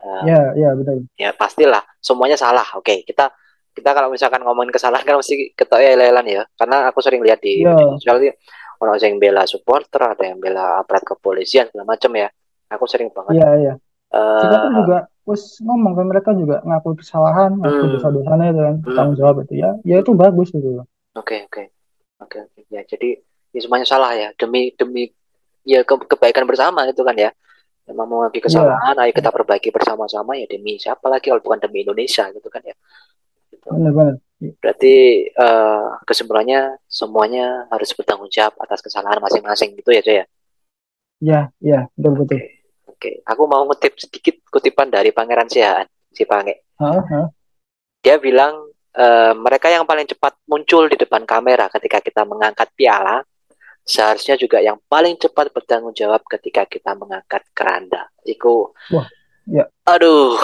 Uh, ya, ya betul.
Ya pastilah, semuanya salah. Oke, kita kita kalau misalkan ngomongin kesalahan kan mesti ketahui ya lelan ya, karena aku sering lihat di ya. sosial orang yang bela supporter atau yang bela aparat kepolisian segala macam ya aku sering banget
iya iya uh, kita kan juga terus ngomong kan mereka juga ngaku kesalahan ngaku hmm. dosa-dosanya itu kan hmm. tanggung jawab itu ya ya itu bagus gitu
oke okay, oke okay. oke okay, okay. ya jadi ini semuanya salah ya demi demi ya ke kebaikan bersama itu kan ya memang mengakui iya. kesalahan yeah. ayo kita perbaiki bersama-sama ya demi siapa lagi kalau bukan demi Indonesia gitu kan ya gitu. benar benar berarti uh, kesimpulannya semuanya harus bertanggung jawab atas kesalahan masing-masing gitu ya cuy ya
ya betul betul okay.
Oke, aku mau ngutip sedikit kutipan dari Pangeran Sihaan, si Pange. Uh -huh. Dia bilang e, mereka yang paling cepat muncul di depan kamera ketika kita mengangkat piala, seharusnya juga yang paling cepat bertanggung jawab ketika kita mengangkat keranda. Iku, Wah, ya. aduh,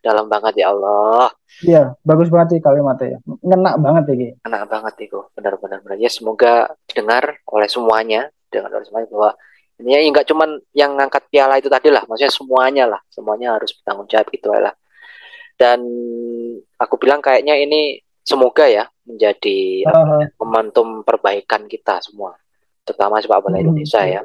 dalam banget ya Allah.
Iya, bagus banget sih kalimatnya ya. Ngenak banget ya.
Ngenak banget itu, benar-benar. Ya semoga didengar oleh semuanya, dengan oleh semuanya bahwa ini ya nggak cuman yang ngangkat piala itu tadi lah maksudnya semuanya lah semuanya harus bertanggung jawab gitu lah dan aku bilang kayaknya ini semoga ya menjadi uh -huh. momentum perbaikan kita semua terutama sepak bola hmm. Indonesia ya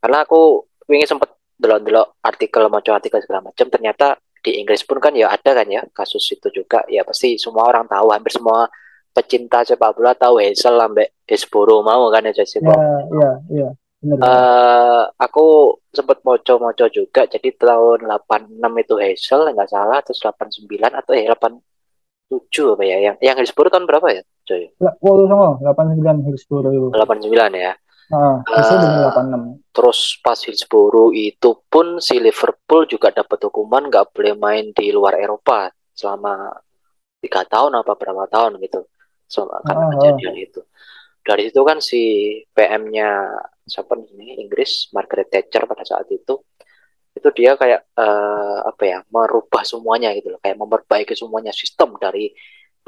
karena aku ingin sempat delok-delok artikel macam artikel segala macam ternyata di Inggris pun kan ya ada kan ya kasus itu juga. Ya pasti semua orang tahu hampir semua pecinta sepak bola tahu Hazel sampai Hesboro mau kan ya jadi
ya, ya, ya.
Uh, aku sempat moco-moco juga. Jadi tahun 86 itu Hazel nggak salah terus 89 atau ya 8 tujuh apa ya? Yang yang Hillsborough tahun berapa ya coy
Waduh sama delapan sembilan Hillsborough itu.
delapan sembilan ya
Ah, uh,
terus pas Hillsborough itu pun si Liverpool juga dapat hukuman nggak boleh main di luar Eropa selama tiga tahun apa berapa tahun gitu. Selama karena uh, kejadian itu. Dari situ kan si PM-nya siapa nih Inggris Margaret Thatcher pada saat itu itu dia kayak uh, apa ya merubah semuanya gitu loh. Kayak memperbaiki semuanya sistem dari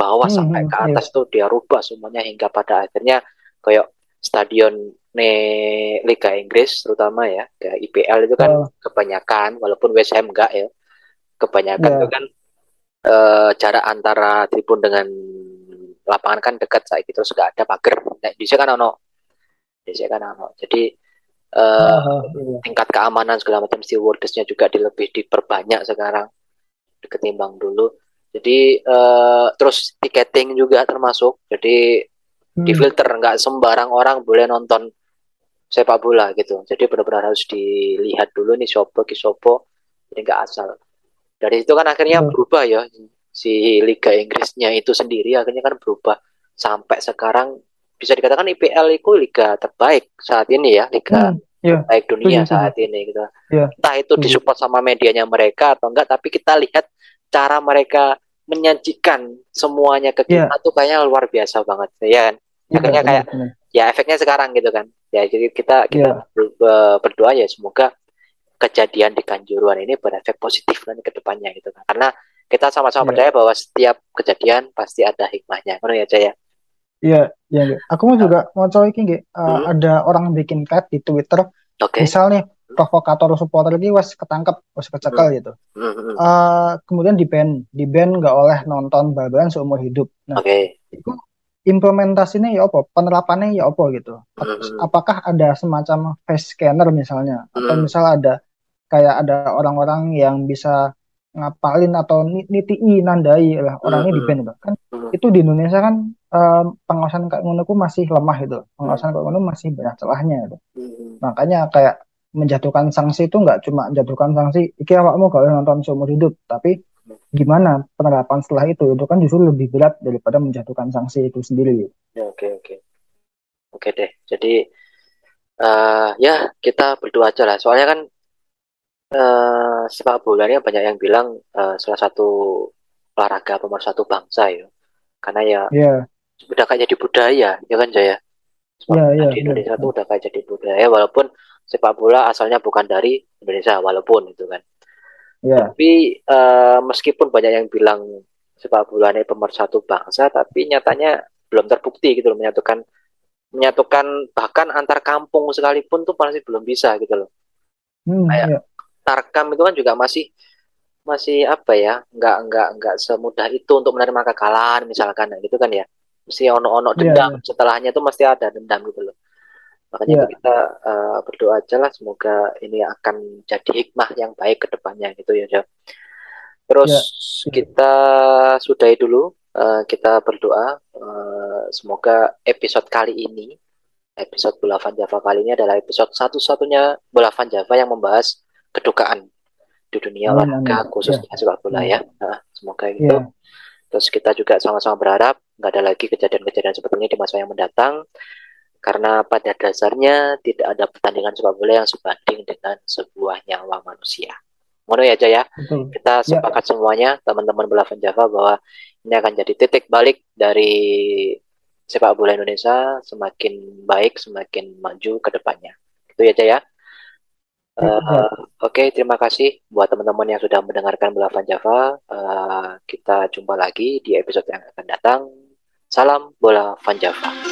bawah hmm, sampai ke hmm, atas iya. tuh dia rubah semuanya hingga pada akhirnya kayak stadion ne Liga Inggris terutama ya kayak IPL itu kan oh. kebanyakan walaupun West Ham enggak ya kebanyakan yeah. itu kan uh, jarak antara tribun dengan lapangan kan dekat saat itu terus enggak ada pagar nah, di kan ono di kan ono jadi uh, uh, iya. tingkat keamanan segala macam stewardessnya juga di, lebih diperbanyak sekarang ketimbang dulu jadi uh, terus tiketing juga termasuk jadi hmm. di filter nggak sembarang orang boleh nonton sepak bola gitu. Jadi benar-benar harus dilihat dulu nih sopo kisopo ini nggak asal. Dari itu kan akhirnya hmm. berubah ya si Liga Inggrisnya itu sendiri akhirnya kan berubah sampai sekarang bisa dikatakan IPL itu liga terbaik saat ini ya liga hmm, yeah. terbaik dunia saat ini gitu. Yeah. Entah itu disupport sama medianya mereka atau enggak, tapi kita lihat cara mereka menyajikan semuanya ke kita yeah. tuh kayaknya luar biasa banget ya kan. Iya, akhirnya kayak ya efeknya sekarang gitu kan ya jadi kita kita yeah. berdoa ya semoga kejadian di Kanjuruan ini berefek positif nanti ke depannya gitu kan karena kita sama-sama yeah. percaya bahwa setiap kejadian pasti ada hikmahnya mana ya Jaya
Iya, iya. Aku mau juga mau coba ini, uh, hmm. ada orang bikin thread di Twitter. Okay. Misalnya provokator supporter ini was ketangkep, was kecekel hmm. gitu. Hmm. Uh, kemudian di ban, di ban nggak oleh nonton bal seumur hidup. Nah, okay. itu implementasinya ya apa? Penerapannya ya apa gitu? Mm-hmm. apakah ada semacam face scanner misalnya? Atau misal ada kayak ada orang-orang yang bisa ngapalin atau niti nandai lah orangnya mm-hmm. di band gitu kan itu di Indonesia kan um, pengawasan kayak ngono masih lemah itu pengawasan kayak ngono masih banyak celahnya gitu. Makanya kayak menjatuhkan sanksi itu nggak cuma menjatuhkan sanksi iki awakmu kalau nonton seumur hidup tapi gimana penerapan setelah itu itu kan justru lebih berat daripada menjatuhkan sanksi itu sendiri
ya oke okay, oke okay. oke okay, deh jadi uh, ya kita berdoa aja lah soalnya kan uh, sepak bola ini banyak yang bilang uh, salah satu olahraga pemersatu bangsa ya karena ya yeah. udah kayak jadi budaya ya kan Jaya yeah, yeah, di Indonesia yeah. tuh udah kayak jadi budaya walaupun sepak bola asalnya bukan dari Indonesia walaupun itu kan Yeah. Tapi uh, meskipun banyak yang bilang sepak bola ini pemersatu bangsa, tapi nyatanya belum terbukti gitu loh menyatukan menyatukan bahkan antar kampung sekalipun tuh masih belum bisa gitu loh. Hmm, Kayak yeah. Tarkam itu kan juga masih masih apa ya nggak nggak nggak semudah itu untuk menerima kekalahan misalkan gitu kan ya mesti ono-ono iya, dendam yeah, yeah. setelahnya itu mesti ada dendam gitu loh Makanya yeah. kita uh, berdoa aja lah semoga ini akan jadi hikmah yang baik ke depannya gitu ya. Jam. Terus yeah. kita sudahi dulu uh, kita berdoa uh, semoga episode kali ini episode Bulavan Java kali ini adalah episode satu-satunya Bulavan Java yang membahas kedukaan di dunia olahraga khususnya yeah. sepak bola ya. Nah, semoga itu. Yeah. Terus kita juga sama-sama berharap nggak ada lagi kejadian-kejadian seperti ini di masa yang mendatang karena pada dasarnya tidak ada pertandingan sepak bola yang sebanding dengan sebuah nyawa manusia. Ngono ya Jaya. Kita ya. sepakat ya. semuanya teman-teman bola Java bahwa ini akan jadi titik balik dari sepak bola Indonesia semakin baik, semakin maju ke depannya. Itu ya Jaya. Uh, Oke, okay, terima kasih buat teman-teman yang sudah mendengarkan bola Java. Uh, kita jumpa lagi di episode yang akan datang. Salam bola Java.